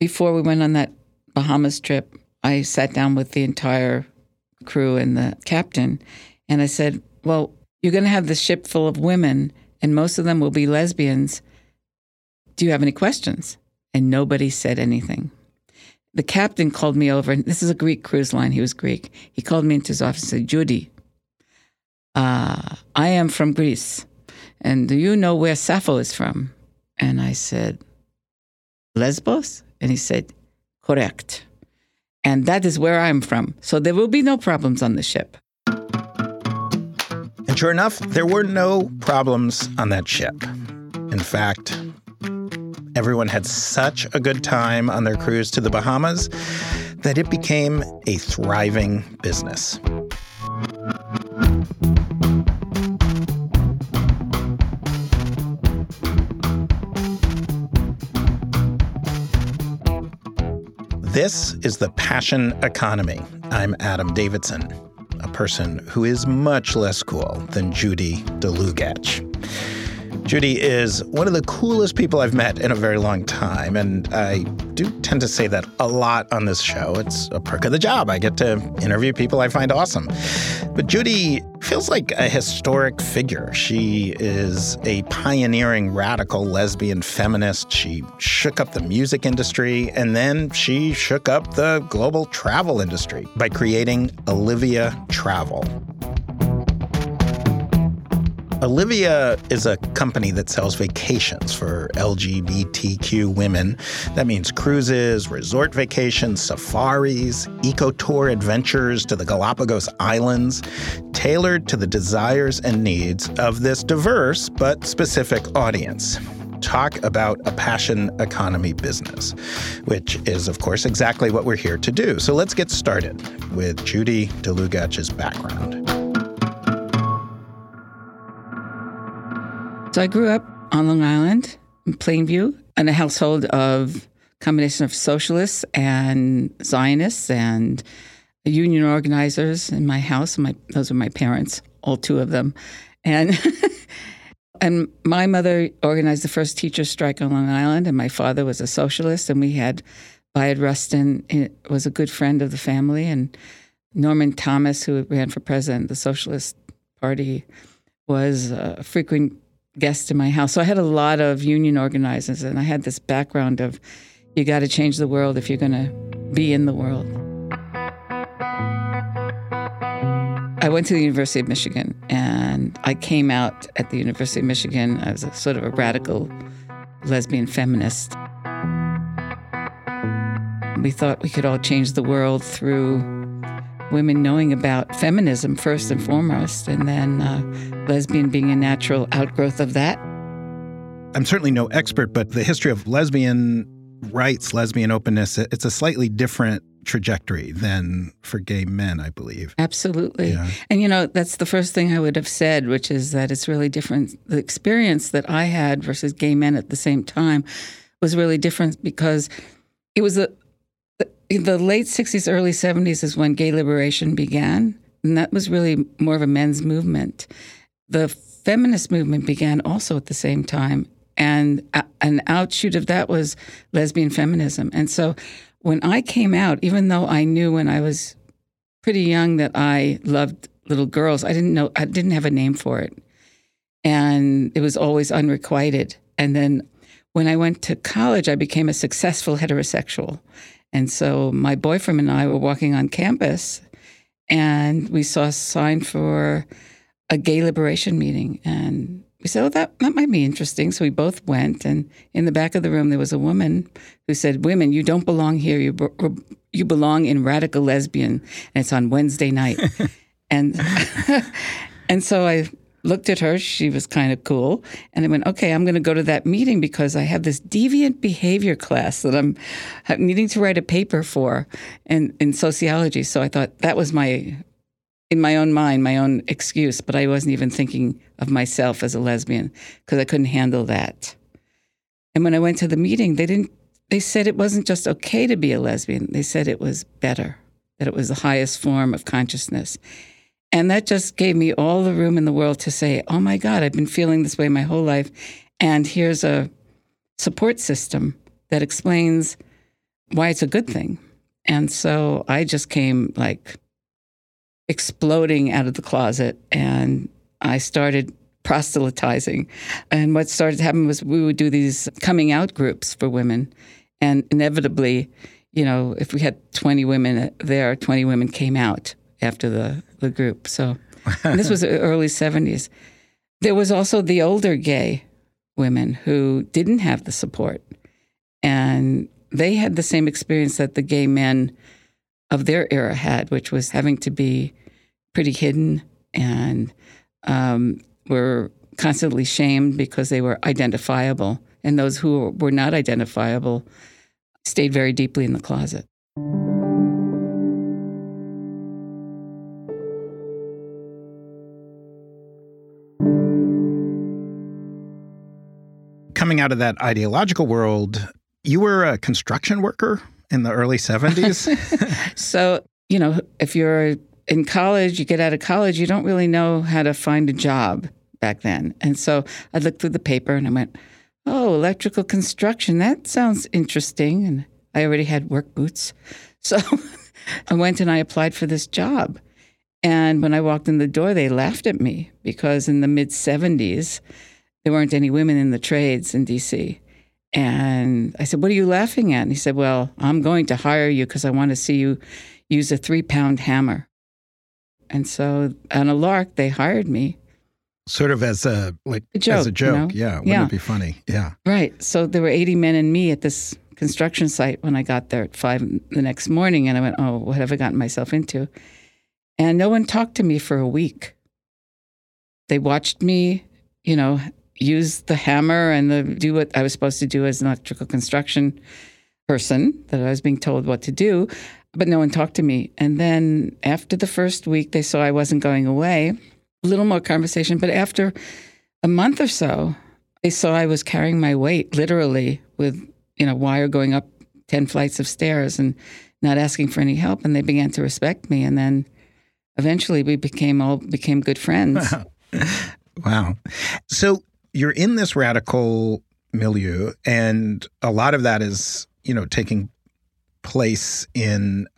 before we went on that Bahamas trip, I sat down with the entire crew and the captain, and I said, Well, you're going to have this ship full of women, and most of them will be lesbians. Do you have any questions? And nobody said anything. The captain called me over, and this is a Greek cruise line. He was Greek. He called me into his office and said, Judy, uh, I am from Greece. And do you know where Sappho is from? And I said, Lesbos? And he said, Correct. And that is where I'm from. So there will be no problems on the ship. And sure enough, there were no problems on that ship. In fact, everyone had such a good time on their cruise to the Bahamas that it became a thriving business. This is the Passion Economy. I'm Adam Davidson, a person who is much less cool than Judy Dlugacz. Judy is one of the coolest people I've met in a very long time, and I do tend to say that a lot on this show. It's a perk of the job. I get to interview people I find awesome. But Judy feels like a historic figure. She is a pioneering radical lesbian feminist. She shook up the music industry, and then she shook up the global travel industry by creating Olivia Travel. Olivia is a company that sells vacations for LGBTQ women. That means cruises, resort vacations, safaris, eco tour adventures to the Galapagos Islands, tailored to the desires and needs of this diverse but specific audience talk about a passion economy business, which is, of course, exactly what we're here to do. So let's get started with Judy Dlugacz's background. So I grew up on Long Island, in Plainview, in a household of combination of socialists and Zionists and union organizers in my house. My those were my parents, all two of them, and and my mother organized the first teacher strike on Long Island, and my father was a socialist, and we had Bayard Rustin eh, was a good friend of the family, and Norman Thomas, who ran for president of the Socialist Party, was a frequent guest in my house. So I had a lot of union organizers, and I had this background of you got to change the world if you're going to be in the world. I went to the University of Michigan, and I came out at the University of Michigan as a sort of a radical lesbian feminist. We thought we could all change the world through women knowing about feminism first and foremost, and then uh, lesbian being a natural outgrowth of that. I'm certainly no expert, but the history of lesbian rights, lesbian openness, it's a slightly different trajectory than for gay men, I believe. Absolutely. Yeah. And you know, that's the first thing I would have said, which is that it's really different. The experience that I had versus gay men at the same time was really different because it was a, the late 60s, early 70s is when gay liberation began. And that was really more of a men's movement. The feminist movement began also at the same time. And an outshoot of that was lesbian feminism. And so when I came out, even though I knew when I was pretty young that I loved little girls, I didn't know, I didn't have a name for it. And it was always unrequited. And then when I went to college, I became a successful heterosexual. And so my boyfriend and I were walking on campus and we saw a sign for a gay liberation meeting. And we said, oh, that, that might be interesting. So we both went. And in the back of the room, there was a woman who said, Women, you don't belong here. You, you belong in Radical Lesbian. And it's on Wednesday night. and, and so I looked at her. She was kind of cool. And I went, okay, I'm going to go to that meeting because I have this deviant behavior class that I'm needing to write a paper for in, in sociology. So I thought that was my, in my own mind, my own excuse, but I wasn't even thinking of myself as a lesbian because I couldn't handle that. And when I went to the meeting, they didn't, they said it wasn't just okay to be a lesbian. They said it was better, that it was the highest form of consciousness. And that just gave me all the room in the world to say, oh my God, I've been feeling this way my whole life. And here's a support system that explains why it's a good thing. And so I just came like exploding out of the closet and I started proselytizing. And what started to happen was we would do these coming out groups for women. And inevitably, you know, if we had 20 women uh, there, 20 women came out after the, the group. So this was early 70s. There was also the older gay women who didn't have the support. And they had the same experience that the gay men of their era had, which was having to be pretty hidden and um, were constantly shamed because they were identifiable. And those who were not identifiable stayed very deeply in the closet. Coming out of that ideological world, you were a construction worker in the early 70s. so, you know, if you're in college, you get out of college, you don't really know how to find a job back then. And so I looked through the paper and I went, oh, electrical construction, that sounds interesting. And I already had work boots. So I went and I applied for this job. And when I walked in the door, they laughed at me because in the mid 70s, there weren't any women in the trades in DC. And I said, What are you laughing at? And he said, Well, I'm going to hire you because I want to see you use a three pound hammer. And so on a lark, they hired me. Sort of as a like a joke, as a joke. You know? Yeah. Wouldn't yeah. it be funny? Yeah. Right. So there were 80 men and me at this construction site when I got there at five the next morning. And I went, Oh, what have I gotten myself into? And no one talked to me for a week. They watched me, you know, use the hammer and the, do what I was supposed to do as an electrical construction person, that I was being told what to do, but no one talked to me. And then after the first week, they saw I wasn't going away. A little more conversation, but after a month or so, they saw I was carrying my weight literally with you know wire going up ten flights of stairs and not asking for any help, and they began to respect me. And then eventually, we became all became good friends. wow. So you're in this radical milieu, and a lot of that is, you know, taking place in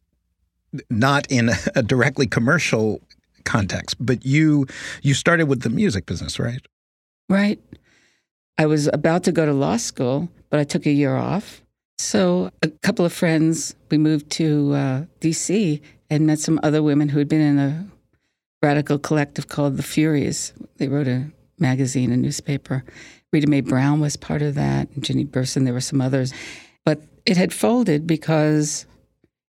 not in a directly commercial context, but you you started with the music business, right? Right. I was about to go to law school, but I took a year off. So a couple of friends, we moved to uh, D.C. and met some other women who had been in a radical collective called the Furies. They wrote a magazine, and newspaper. Rita Mae Brown was part of that, and Ginny Berson. There were some others, but it had folded because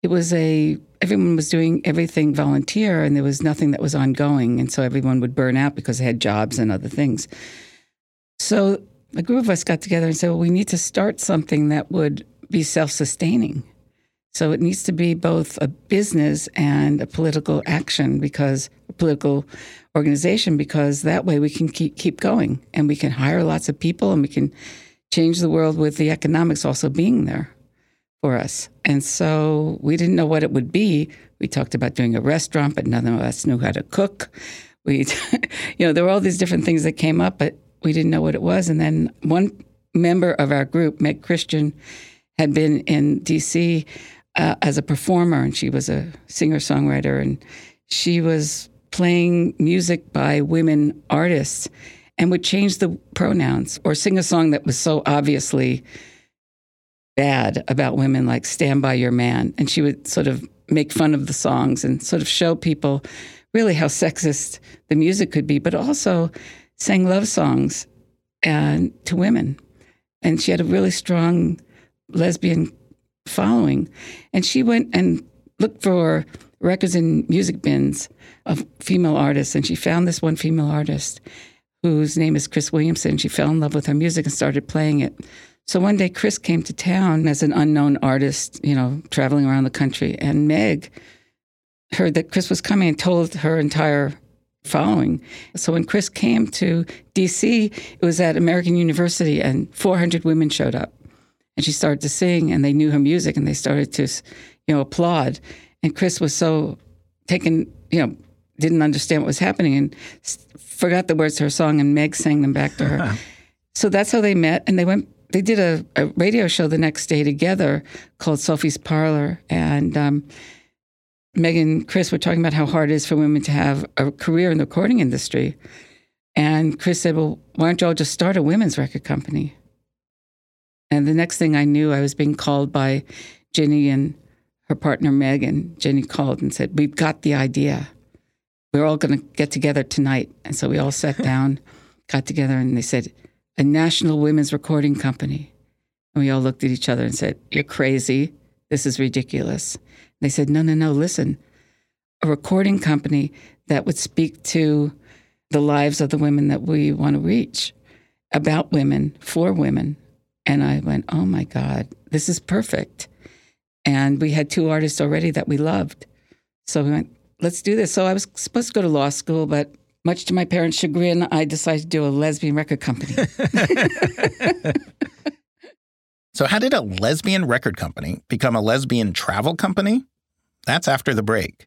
it was a everyone was doing everything volunteer, and there was nothing that was ongoing, and so everyone would burn out because they had jobs and other things. So a group of us got together and said, "Well, we need to start something that would be self-sustaining." So it needs to be both a business and a political action because a political organization because that way we can keep keep going and we can hire lots of people and we can change the world with the economics also being there for us. And so we didn't know what it would be. We talked about doing a restaurant, but none of us knew how to cook. We, you know, there were all these different things that came up, but we didn't know what it was. And then one member of our group, Meg Christian, had been in D.C. Uh, as a performer, and she was a singer songwriter, and she was playing music by women artists and would change the pronouns or sing a song that was so obviously bad about women, like Stand By Your Man. And she would sort of make fun of the songs and sort of show people really how sexist the music could be, but also sang love songs and to women. And she had a really strong lesbian following. And she went and looked for records in music bins of female artists, and she found this one female artist whose name is Cris Williamson. She fell in love with her music and started playing it. So one day, Cris came to town as an unknown artist, you know, traveling around the country, and Meg heard that Cris was coming and told her entire following. So when Cris came to DC, it was at American University, and 400 women showed up. And she started to sing, and they knew her music, and they started to, you know, applaud. And Cris was so taken, you know, didn't understand what was happening and forgot the words to her song, and Meg sang them back to her. so that's how they met, and they went they did a, a, radio show the next day together called Sophie's Parlor. And um, Meg and Cris were talking about how hard it is for women to have a career in the recording industry. And Cris said, Well, why don't you all just start a women's record company? And the next thing I knew, I was being called by Ginny and her partner Megan. Ginny called and said, We've got the idea. We're all going to get together tonight. And so we all sat down, got together, and they said, A national women's recording company. And we all looked at each other and said, You're crazy. This is ridiculous. And they said, No, no, no, listen. A recording company that would speak to the lives of the women that we want to reach, about women, for women. And I went, oh my God, this is perfect. And we had two artists already that we loved. So we went, let's do this. So I was supposed to go to law school, but much to my parents' chagrin, I decided to do a lesbian record company. so, how did a lesbian record company become a lesbian travel company? That's after the break.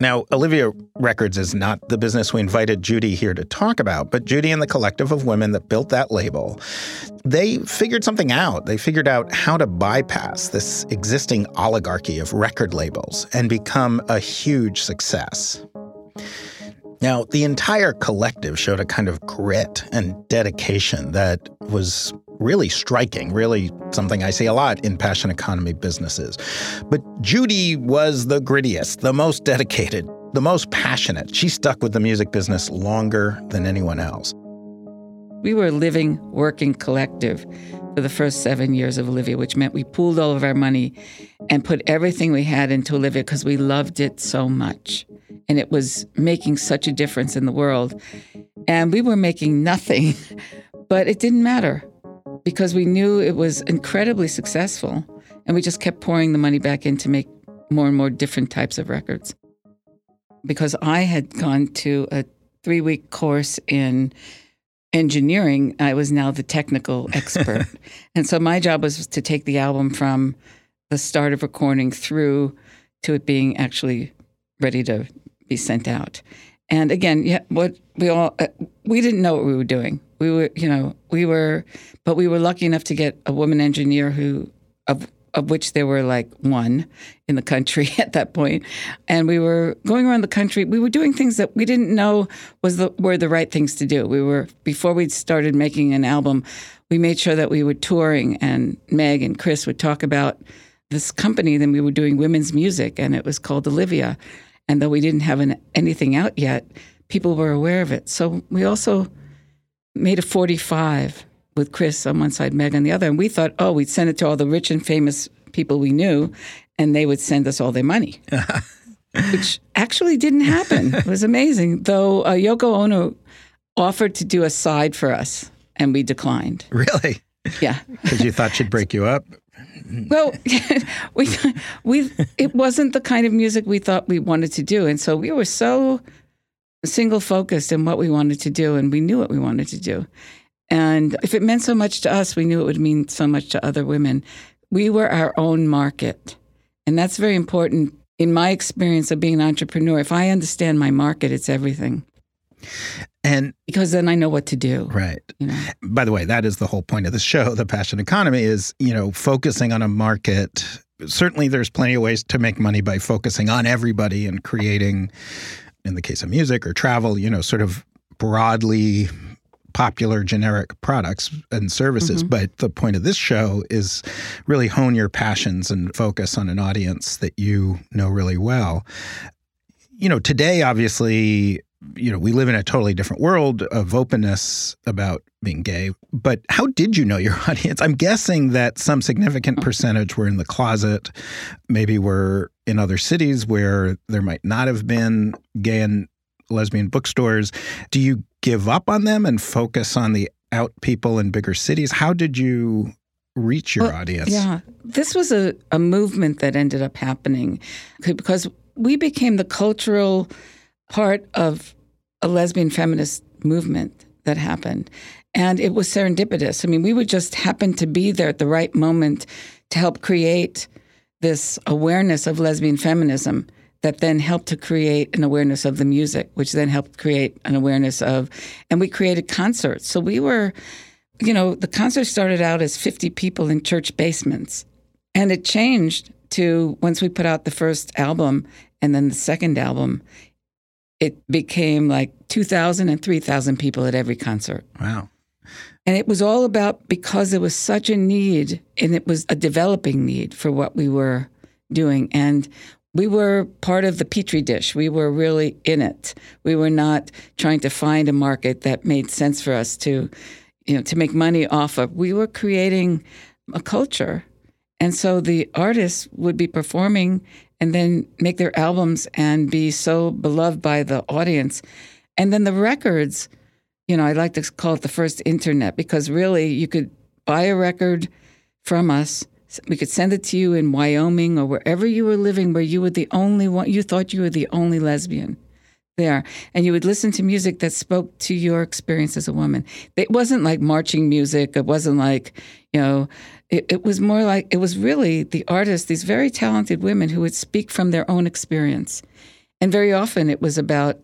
Now, Olivia Records is not the business we invited Judy here to talk about, but Judy and the collective of women that built that label, they figured something out. They figured out how to bypass this existing oligarchy of record labels and become a huge success. Now, the entire collective showed a kind of grit and dedication that was really striking, really something I see a lot in passion economy businesses. But Judy was the grittiest, the most dedicated, the most passionate. She stuck with the music business longer than anyone else. We were a living, working collective for the first seven years of Olivia, which meant we pooled all of our money and put everything we had into Olivia because we loved it so much. And it was making such a difference in the world. And we were making nothing, but it didn't matter because we knew it was incredibly successful and we just kept pouring the money back in to make more and more different types of records. Because I had gone to a three week course in engineering, I was now the technical expert. and so my job was to take the album from the start of recording through to it being actually ready to be sent out. And again, yeah, what we all uh, we didn't know what we were doing. We were, you know, we were, but we were lucky enough to get a woman engineer who, of of which there were like one in the country at that point. and we were going around the country. We were doing things that we didn't know was the were the right things to do. We were before we started making an album. We made sure that we were touring, and Meg and Cris would talk about this company. Then we were doing women's music, and it was called Olivia. And though we didn't have an, anything out yet, people were aware of it. So we also made a 45 with Cris on one side, Meg on the other. And we thought, oh, we'd send it to all the rich and famous people we knew, and they would send us all their money. Which actually didn't happen. It was amazing. Though uh, Yoko Ono offered to do a side for us, and we declined. Really? Yeah. Because you thought she'd break you up? Well, we we it wasn't the kind of music we thought we wanted to do, and so we were so single focused in what we wanted to do, and we knew what we wanted to do. And if it meant so much to us, we knew it would mean so much to other women. We were our own market, and that's very important in my experience of being an entrepreneur. If I understand my market, it's everything. And because then I know what to do. Right. You know? By the way, that is the whole point of the show, The Passion Economy, is, you know, focusing on a market. Certainly there's plenty of ways to make money by focusing on everybody and creating, in the case of music or travel, you know, sort of broadly popular generic products and services. Mm-hmm. But the point of this show is really hone your passions and focus on an audience that you know really well. You know, today, obviously, you know, we live in a totally different world of openness about being gay. But how did you know your audience? I'm guessing that some significant mm. percentage were in the closet, maybe were in other cities where there might not have been gay and lesbian bookstores. Do you give up on them and focus on the out people in bigger cities? How did you reach your Well, audience? Yeah, this was a, a movement that ended up happening because we became the cultural part of a lesbian feminist movement that happened. And it was serendipitous. I mean, we would just happen to be there at the right moment to help create this awareness of lesbian feminism that then helped to create an awareness of the music, which then helped create an awareness of, and we created concerts. So we were, you know, the concert started out as 50 people in church basements. And it changed to once we put out the first album and then the second album, it became like 2,000 and 3,000 people at every concert. Wow. And it was all about because there was such a need and it was a developing need for what we were doing. And we were part of the petri dish. We were really in it. We were not trying to find a market that made sense for us to, you know, to make money off of. We were creating a culture. And so the artists would be performing and then make their albums and be so beloved by the audience. And then the records, you know, I like to call it the first internet because really you could buy a record from us. We could send it to you in Wyoming or wherever you were living where you were the only one, you thought you were the only lesbian there. And you would listen to music that spoke to your experience as a woman. It wasn't like marching music. It wasn't like, you know, it, it was more like, it was really the artists, these very talented women who would speak from their own experience. And very often it was about,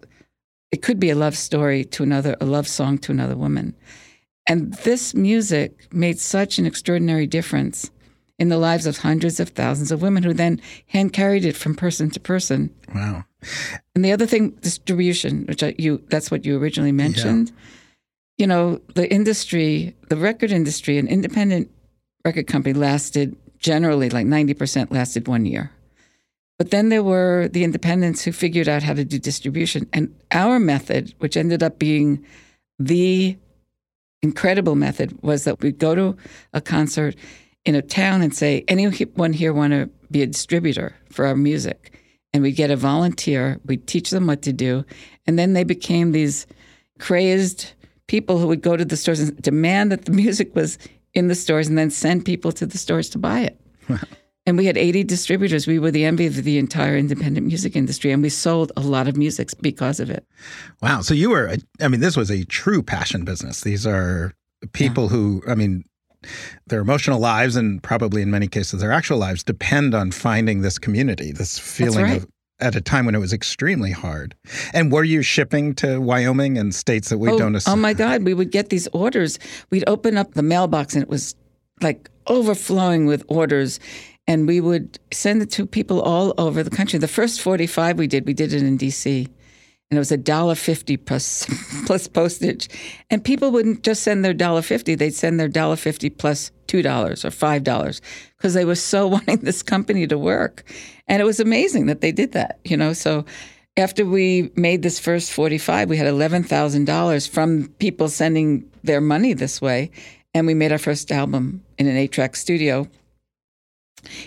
it could be a love story to another, a love song to another woman. And this music made such an extraordinary difference in the lives of hundreds of thousands of women who then hand carried it from person to person. Wow. And the other thing, distribution, which I, you that's what you originally mentioned. You know, the industry, the record industry, and independent record company lasted generally like 90% lasted one year. But then there were the independents who figured out how to do distribution. And our method, which ended up being the incredible method, was that we'd go to a concert in a town and say, anyone here want to be a distributor for our music? And we'd get a volunteer, we'd teach them what to do. And then they became these crazed people who would go to the stores and demand that the music was in the stores and then send people to the stores to buy it. And we had 80 distributors. We were the envy of the entire independent music industry, and we sold a lot of music because of it. Wow. So you were, I mean, this was a true passion business. These are people who, I mean, their emotional lives and probably in many cases their actual lives depend on finding this community, this feeling right. of at a time when it was extremely hard. And were you shipping to Wyoming and states that we oh, don't oh my God, we would get these orders. We'd open up the mailbox and it was like overflowing with orders. And we would send it to people all over the country. The first 45 we did, we did it in DC. And it was a dollar fifty plus plus postage. And people wouldn't just send their dollar fifty, they'd send their dollar fifty plus two dollars or five dollars because they were so wanting this company to work. And it was amazing that they did that, you know. So after we made this first 45, we had $11,000 from people sending their money this way. And we made our first album in an eight track studio.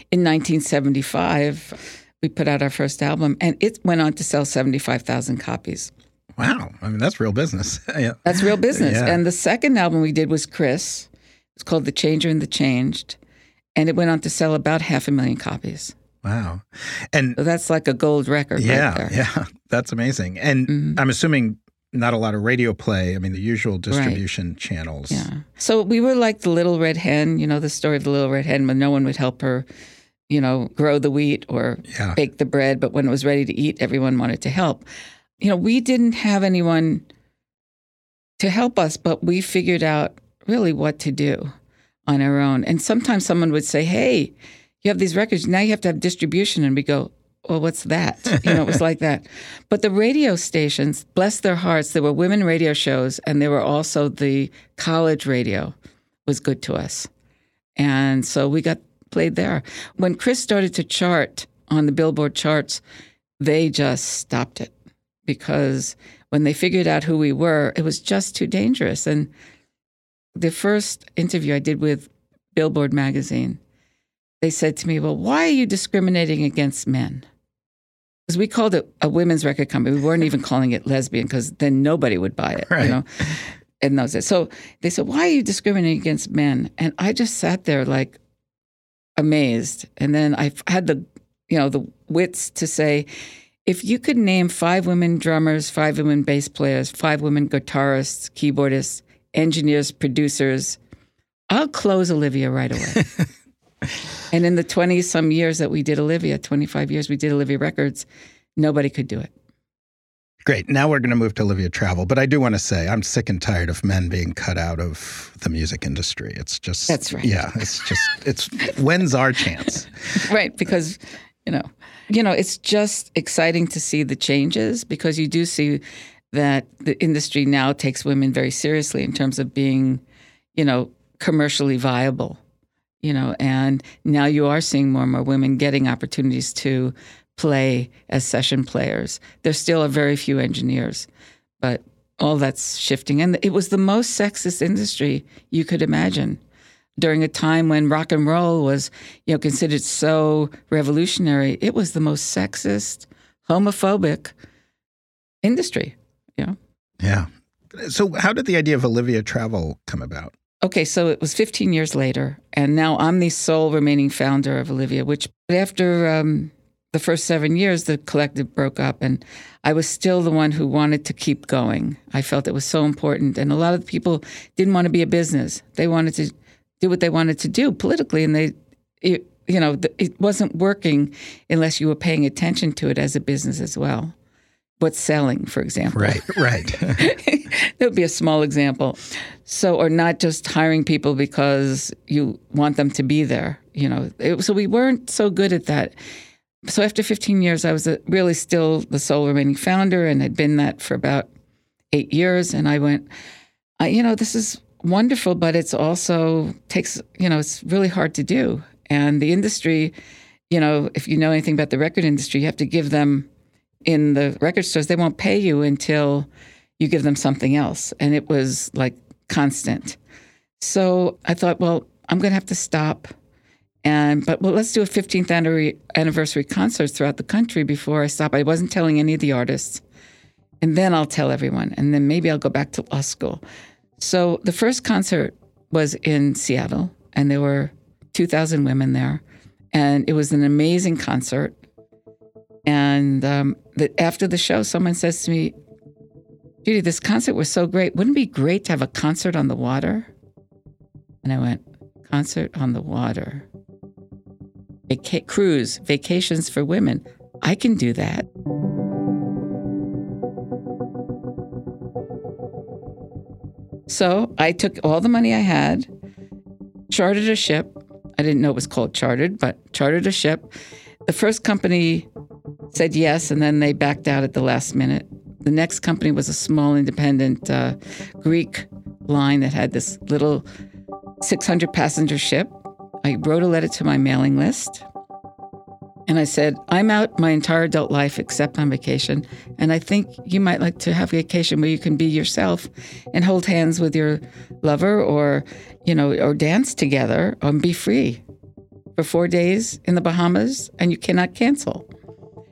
In 1975, we put out our first album, and it went on to sell 75,000 copies. Wow. I mean, that's real business. yeah. That's real business. Yeah. And the second album we did was Cris. It's called The Changer and the Changed. And it went on to sell about half a million copies. Wow. And So that's like a gold record yeah, right there. yeah, that's amazing. And Mhm. I'm assuming not a lot of radio play. I mean, the usual distribution channels. Yeah. So we were like the little red hen, you know, the story of the little red hen when no one would help her, you know, grow the wheat or Yeah. bake the bread. But when it was ready to eat, everyone wanted to help. You know, we didn't have anyone to help us, but we figured out really what to do on our own. And sometimes someone would say, Hey, you have these records, now you have to have distribution. And we go, Well, what's that? You know, it was like that. But the radio stations, bless their hearts, there were women radio shows, and there were also the college radio was good to us. And so we got played there. When Cris started to chart on the Billboard charts, they just stopped it because when they figured out who we were, it was just too dangerous. And the first interview I did with Billboard magazine, they said to me, Well, why are you discriminating against men? Because we called it a women's record company. We weren't even calling it lesbian because then nobody would buy it, Right. you know? And those days. So they said, Why are you discriminating against men? And I just sat there like amazed. And then I had the, you know, the wits to say, if you could name five women drummers, five women bass players, five women guitarists, keyboardists, engineers, producers, I'll close Olivia right away. and in the 20 some years that we did Olivia, 25 years we did Olivia Records, nobody could do it. Great. Now we're going to move to Olivia Travel, but I do want to say I'm sick and tired of men being cut out of the music industry. It's just That's right. Yeah, it's just it's when's our chance? right because you know you know it's just exciting to see the changes because you do see that the industry now takes women very seriously in terms of being you know commercially viable you know and now you are seeing more and more women getting opportunities to play as session players there still are very few engineers but all that's shifting and it was the most sexist industry you could imagine during a time when rock and roll was, you know, considered so revolutionary, it was the most sexist, homophobic industry. You know. Yeah. So how did the idea of Olivia Travel come about? Okay, so it was 15 years later, and now I'm the sole remaining founder of Olivia. Which after um, the first seven years, the collective broke up, and I was still the one who wanted to keep going. I felt it was so important, and a lot of the people didn't want to be a business; they wanted to do what they wanted to do politically, and they, it, you know, it wasn't working unless you were paying attention to it as a business as well. What's selling, for example? Right, right. that would be a small example. So, or not just hiring people because you want them to be there. You know, it, so we weren't so good at that. So after 15 years, I was uh really still the sole remaining founder, and had been that for about eight years. And I went, I, you know, this is wonderful, but it's also takes, you know, it's really hard to do. And the industry, you know, if you know anything about the record industry, you have to give them in the record stores, they won't pay you until you give them something else. And it was like constant. So I thought, well, I'm going to have to stop. And, but well, let's do a 15th anniversary- concert throughout the country before I stop. I wasn't telling any of the artists. And then I'll tell everyone. And then maybe I'll go back to law school. So the first concert was in Seattle, and there were 2,000 women there. And it was an amazing concert. And um, the, after the show, someone says to me, Judy, this concert was so great. Wouldn't it be great to have a concert on the water? And I went, concert on the water. Vaca- cruise, vacations for women. I can do that. So I took all the money I had, chartered a ship. I didn't know it was called chartered, but chartered a ship. The first company said yes, and then they backed out at the last minute. The next company was a small independent uh, Greek line that had this little 600 passenger ship. I wrote a letter to my mailing list. And I said, I'm out my entire adult life except on vacation. And I think you might like to have a vacation where you can be yourself and hold hands with your lover or, you know, or dance together and be free for four days in the Bahamas and you cannot cancel.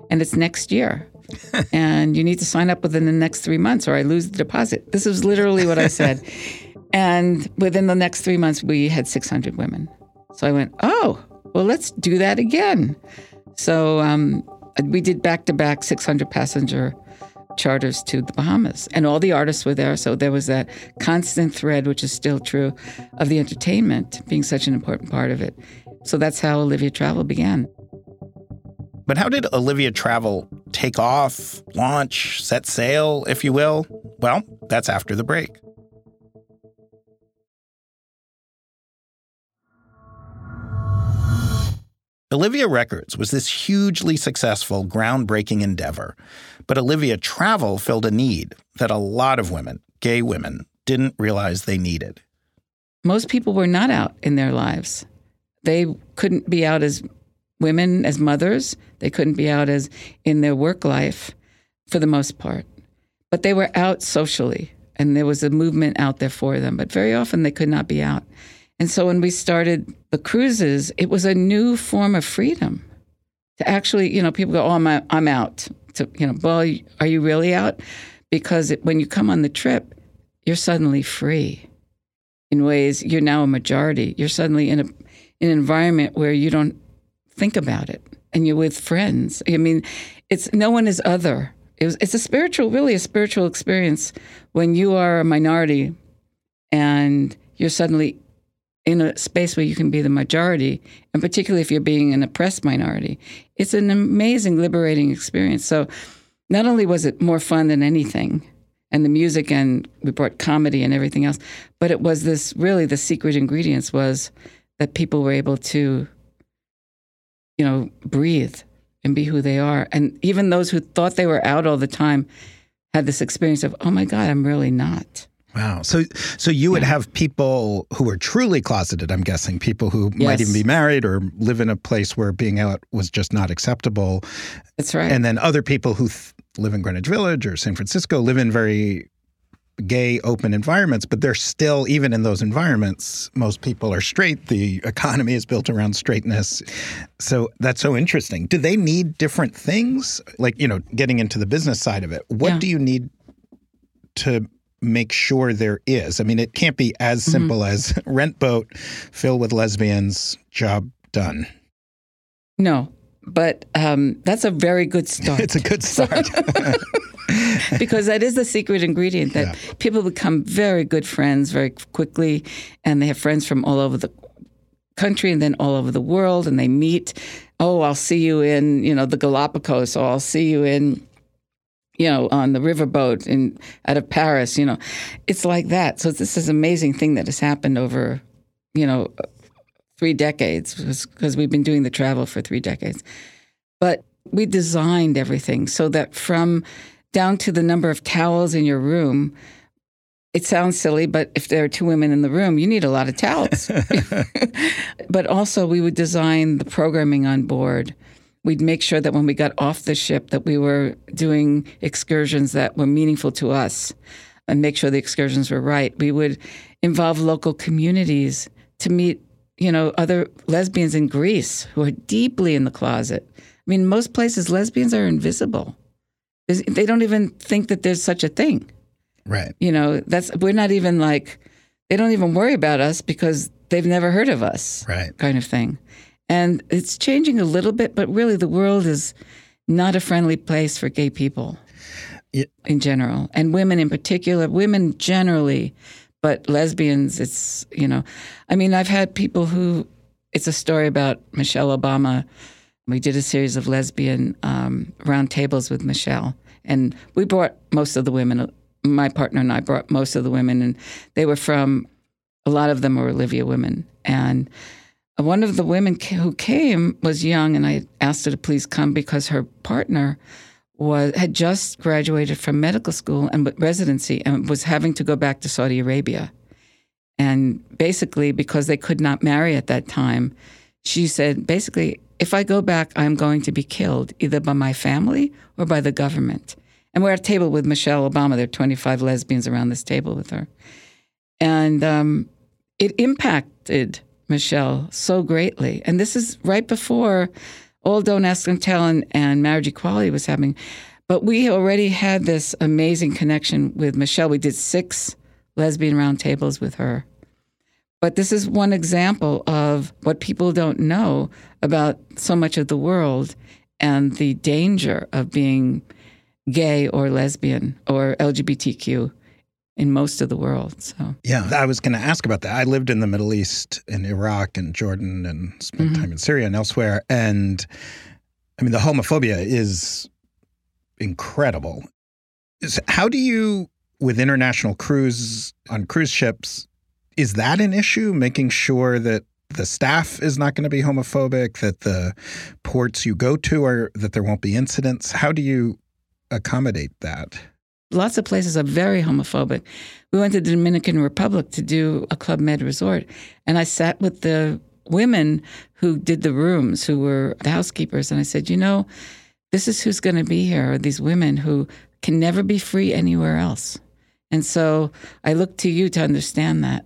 And it's next year. and you need to sign up within the next three months or I lose the deposit. This is literally what I said. and within the next three months, we had 600 women. So I went, oh, well, let's do that again. So um, we did back to back 600 passenger charters to the Bahamas, and all the artists were there. So there was that constant thread, which is still true, of the entertainment being such an important part of it. So that's how Olivia Travel began. But how did Olivia Travel take off, launch, set sail, if you will? Well, that's after the break. Olivia Records was this hugely successful, groundbreaking endeavor. But Olivia Travel filled a need that a lot of women, gay women, didn't realize they needed. Most people were not out in their lives. They couldn't be out as women, as mothers. They couldn't be out as in their work life for the most part. but they were out socially and there was a movement out there for them. But very often they could not be out. And so when we started the cruises, it was a new form of freedom to actually, you know, people go, oh, I'm. I'm out. To, you know, well, are you really out? Because it, when you come on the trip, you're suddenly free in ways you're now a majority. You're suddenly in a in an environment where you don't think about it and you're with friends. I mean, it's no one is other. It was, it's a spiritual, really a spiritual experience when you are a minority and you're suddenly in a space where you can be the majority, and particularly if you're being an oppressed minority. It's an amazing, liberating experience. So, not only was it more fun than anything, and the music, and we brought comedy and everything else, but it was this really the secret ingredients was that people were able to, you know, breathe and be who they are. And even those who thought they were out all the time had this experience of, oh my God, I'm really not. Wow. So so you would have people who are truly closeted, I'm guessing, people who yes. might even be married or live in a place where being out was just not acceptable. That's right. And then other people who live in Greenwich Village or San Francisco live in very gay open environments but they're still even in those environments most people are straight the economy is built around straightness so that's so interesting do they need different things like you know getting into the business side of it what yeah. do you need to make sure there is i mean it can't be as mm-hmm. simple mm-hmm. as rent boat fill with lesbians job done no but um, that's a very good start. it's a good start. because that is the secret ingredient that yeah. people become very good friends very quickly, and they have friends from all over the country and then all over the world, and they meet. Oh, I'll see you in you know the Galapagos, or I'll see you in you know, on the riverboat in out of Paris, you know, it's like that. So this is amazing thing that has happened over, you know, three decades because we've been doing the travel for three decades. But we designed everything so that from down to the number of towels in your room, it sounds silly, but if there are two women in the room, you need a lot of towels. but also, we would design the programming on board. We'd make sure that when we got off the ship, that we were doing excursions that were meaningful to us, and make sure the excursions were right. We would involve local communities to meet you know, other lesbians in Greece who are deeply in the closet. I mean, most places lesbians are invisible. They don't even think that there's such a thing. Right. You know, that's we're not even like they don't even worry about us because they've never heard of us. Right. Kind of thing. And it's changing a little bit, but really the world is not a friendly place for gay people yeah. in general, and women in particular. Women generally but lesbians, it's, you know, I mean, I've had people who, it's a story about Michelle Obama. We did a series of lesbian um, roundtables with Michelle, and we brought most of the women. My partner and I brought most of the women, and they were from, a lot of them were Olivia women. And one of the women who came was young, and I asked her to please come because her partner was had just graduated from medical school and residency and was having to go back to Saudi Arabia. And basically, because they could not marry at that time, she said, basically, if I go back, I'm going to be killed either by my family or by the government. And we're at a table with Michelle Obama. There are 25 lesbians around this table with her. And um, it impacted Michelle so greatly. And this is right before all Don't Ask, Don't Tell and, and Marriage Equality was happening. But we already had this amazing connection with Michelle. We did six lesbian roundtables with her. But this is one example of what people don't know about so much of the world and the danger of being gay or lesbian or LGBTQ in most of the world. So yeah, I was going to ask about that. I lived in the Middle East, in Iraq and Jordan, and spent mm-hmm. time in Syria and elsewhere. And I mean, the homophobia is incredible. How do you, with international cruise on cruise ships, is that an issue? Making sure that the staff is not going to be homophobic, that the ports you go to are that there won't be incidents. How do you accommodate that? Lots of places are very homophobic. We went to the Dominican Republic to do a Club Med resort, and I sat with the women who did the rooms, who were the housekeepers, and I said, you know, this is who's going to be here. These women who can never be free anywhere else. And so I look to you to understand that.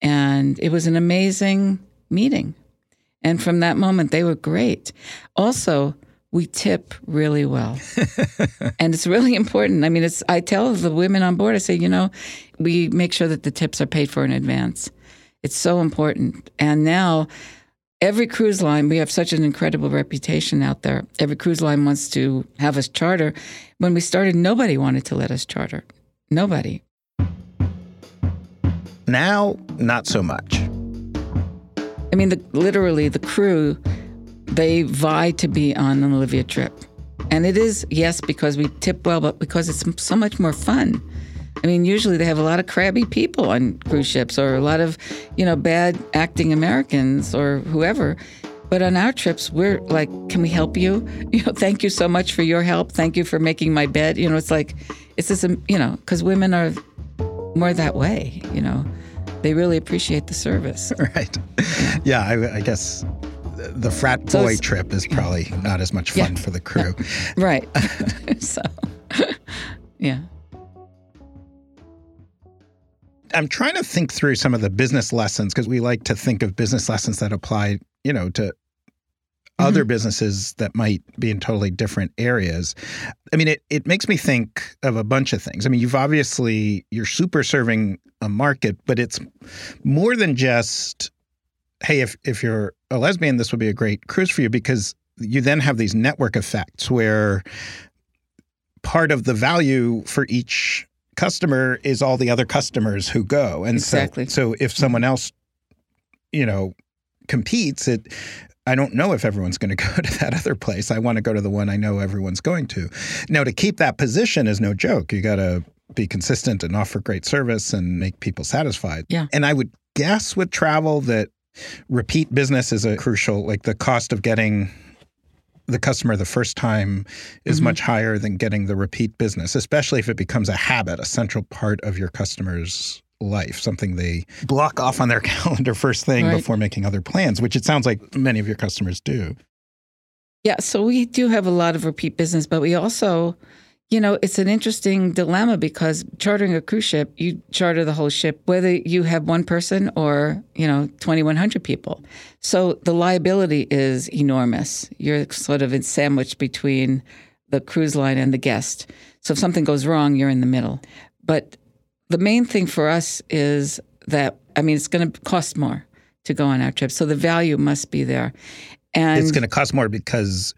And it was an amazing meeting. And from that moment, they were great. Also, we tip really well. and it's really important. I mean, it's I tell the women on board, I say, you know, we make sure that the tips are paid for in advance. It's so important. And now every cruise line, we have such an incredible reputation out there. Every cruise line wants to have us charter. When we started, nobody wanted to let us charter. Nobody. Now, not so much. I mean, the, literally, the crew, they vie to be on an Olivia trip. And it is, yes, because we tip well, but because it's so much more fun. I mean, usually they have a lot of crabby people on cruise ships or a lot of, you know, bad acting Americans or whoever. But on our trips, we're like, can we help you? You know, thank you so much for your help. Thank you for making my bed. You know, it's like, it's this, um, you know, because women are more that way, you know. They really appreciate the service. Right. Yeah, I, I guess the frat So boy trip is probably not as much fun Yeah. for the crew. Right. so, yeah. I'm trying to think through some of the business lessons because we like to think of business lessons that apply, you know, to other mm-hmm. businesses that might be in totally different areas. I mean, it it makes me think of a bunch of things. I mean, you've obviously you're super serving a market, but it's more than just hey, if if you're a lesbian, this would be a great cruise for you because you then have these network effects where part of the value for each customer is all the other customers who go. And Exactly. so so if mm-hmm. someone else, you know, competes, it I don't know if everyone's going to go to that other place. I want to go to the one I know everyone's going to. Now, to keep that position is no joke. You got to be consistent and offer great service and make people satisfied. Yeah. And I would guess with travel that repeat business is a crucial, like the cost of getting the customer the first time is Mm-hmm. much higher than getting the repeat business, especially if it becomes a habit, a central part of your customer's life, something they block off on their calendar first thing Right. before making other plans, which it sounds like many of your customers do. Yeah, so we do have a lot of repeat business, but we also, you know, it's an interesting dilemma because chartering a cruise ship, you charter the whole ship, whether you have one person or, you know, 2,100 people. So the liability is enormous. You're sort of sandwiched between the cruise line and the guest. So if something goes wrong, you're in the middle. But the main thing for us is that, I mean, it's going to cost more to go on our trip. So the value must be there. And it's going to cost more because,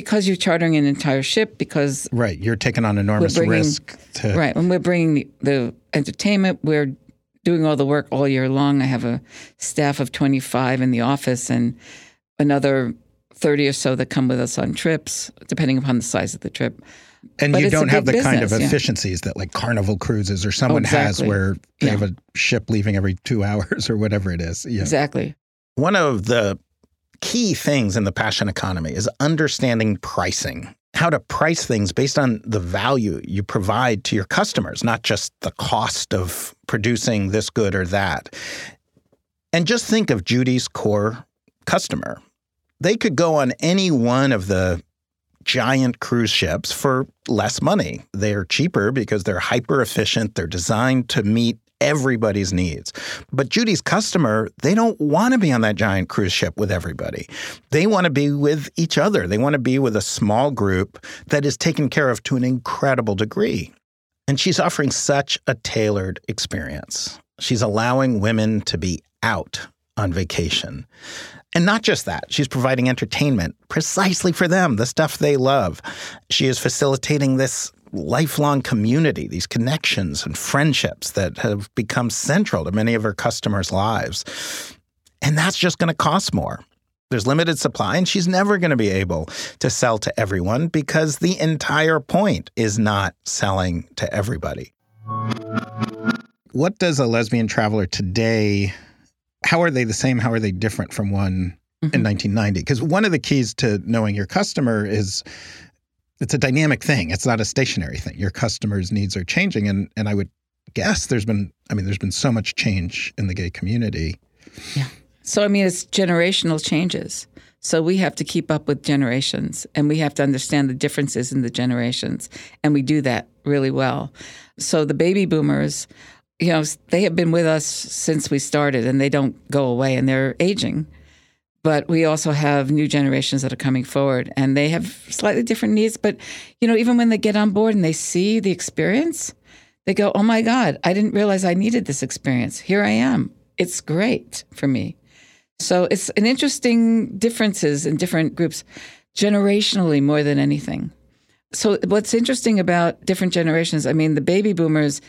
because you're chartering an entire ship because right, you're taking on enormous bringing- risk to. right when we're bringing the, the entertainment we're doing all the work all year long i have a staff of 25 in the office and another 30 or so that come with us on trips depending upon the size of the trip And But you don't have the big kind of business, yeah. efficiencies that like Carnival Cruises or someone has exactly. where they Yeah. have a ship leaving every two hours or whatever it is. Yeah. exactly One of the key things in the passion economy is understanding pricing, how to price things based on the value you provide to your customers, not just the cost of producing this good or that. And just think of Judy's core customer. They could go on any one of the giant cruise ships for less money. They're cheaper because they're hyper efficient, they're designed to meet everybody's needs. But Judy's customer, they don't want to be on that giant cruise ship with everybody. They want to be with each other. They want to be with a small group that is taken care of to an incredible degree. And she's offering such a tailored experience. She's allowing women to be out on vacation. And not just that, she's providing entertainment precisely for them, the stuff they love. She is facilitating this lifelong community, these connections and friendships that have become central to many of her customers' lives. And that's just going to cost more. There's limited supply, and she's never going to be able to sell to everyone because the entire point is not selling to everybody. What does a lesbian traveler today, how are they the same? How are they different from one in mm-hmm. 1990? Because one of the keys to knowing your customer is it's a dynamic thing. It's not a stationary thing. Your customers' needs are changing. And, and I would guess there's been, I mean, there's been so much change in the gay community. Yeah. So I mean, it's generational changes. So we have to keep up with generations and we have to understand the differences in the generations. And we do that really well. So the baby boomers, you know, they have been with us since we started and they don't go away and they're aging. But we also have new generations that are coming forward and they have slightly different needs. But, you know, even when they get on board and they see the experience, they go, oh my God, I didn't realize I needed this experience. Here I am. It's great for me. So it's an interesting differences in different groups, generationally more than anything. So what's interesting about different generations, I mean, the baby boomers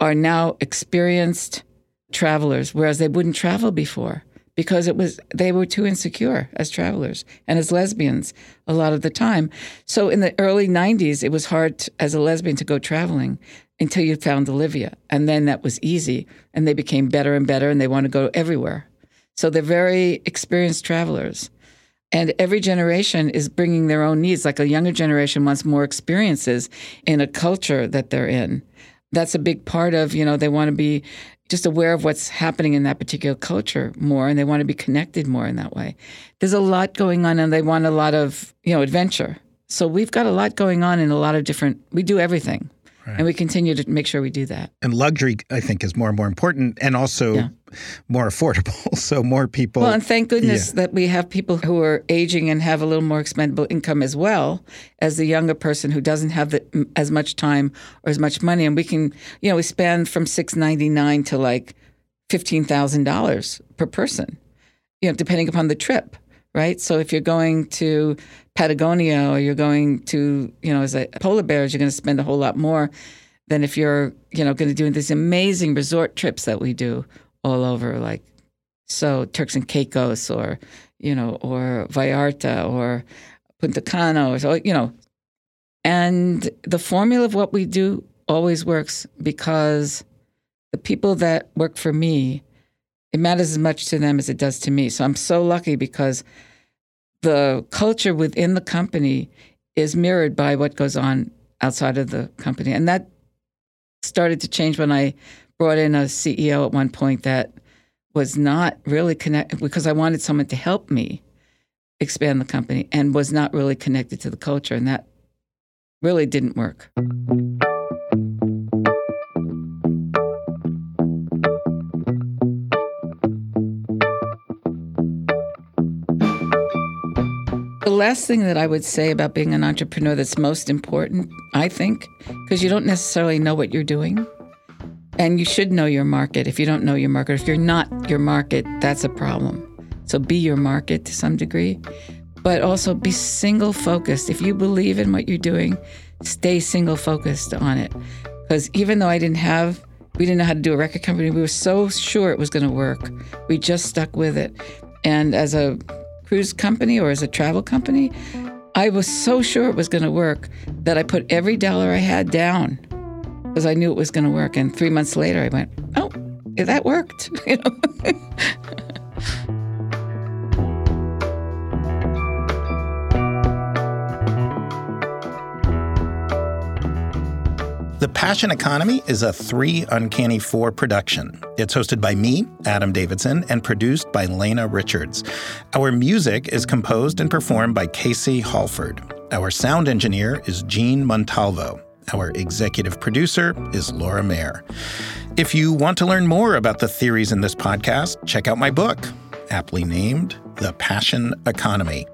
are now experienced travelers, whereas they wouldn't travel before because it was they were too insecure as travelers and as lesbians a lot of the time. So in the early 90s, it was hard to, as a lesbian to go traveling until you found Olivia, and then that was easy, and they became better and better, and they want to go everywhere. So they're very experienced travelers. And every generation is bringing their own needs. Like a younger generation wants more experiences in a culture that they're in. That's a big part of, you know, they want to be just aware of what's happening in that particular culture more and they want to be connected more in that way. There's a lot going on and they want a lot of, you know, adventure. So we've got a lot going on in a lot of different we do everything. Right. And we continue to make sure we do that. And luxury, I think, is more and more important and also yeah. more affordable. So more people. Well, and thank goodness yeah. that we have people who are aging and have a little more expendable income as well as the younger person who doesn't have the, as much time or as much money. And we can, you know, we spend from six ninety nine to like fifteen thousand dollars per person, you know, depending upon the trip right? So if you're going to Patagonia or you're going to, you know, as a polar bears, you're going to spend a whole lot more than if you're, you know, going to do these amazing resort trips that we do all over, like so Turks and Caicos or, you know, or Vallarta or Punta Cana or so, you know. And the formula of what we do always works because the people that work for me it matters as much to them as it does to me. So I'm so lucky because the culture within the company is mirrored by what goes on outside of the company. And that started to change when I brought in a CEO at one point that was not really connected because I wanted someone to help me expand the company and was not really connected to the culture. And that really didn't work. Last thing that I would say about being an entrepreneur that's most important, I think, because you don't necessarily know what you're doing. And you should know your market. If you don't know your market, if you're not your market, that's a problem. So be your market to some degree, but also be single focused. If you believe in what you're doing, stay single focused on it. Because even though I didn't have, we didn't know how to do a record company, we were so sure it was going to work. We just stuck with it. And as a cruise company or as a travel company, I was so sure it was going to work that I put every dollar I had down because I knew it was going to work. And three months later, I went, "Oh, that worked," you know. The Passion Economy is a three Uncanny Four production. It's hosted by me, Adam Davidson, and produced by Lena Richards. Our music is composed and performed by Casey Halford. Our sound engineer is Gene Montalvo. Our executive producer is Laura Mayer. If you want to learn more about the theories in this podcast, check out my book, aptly named The Passion Economy.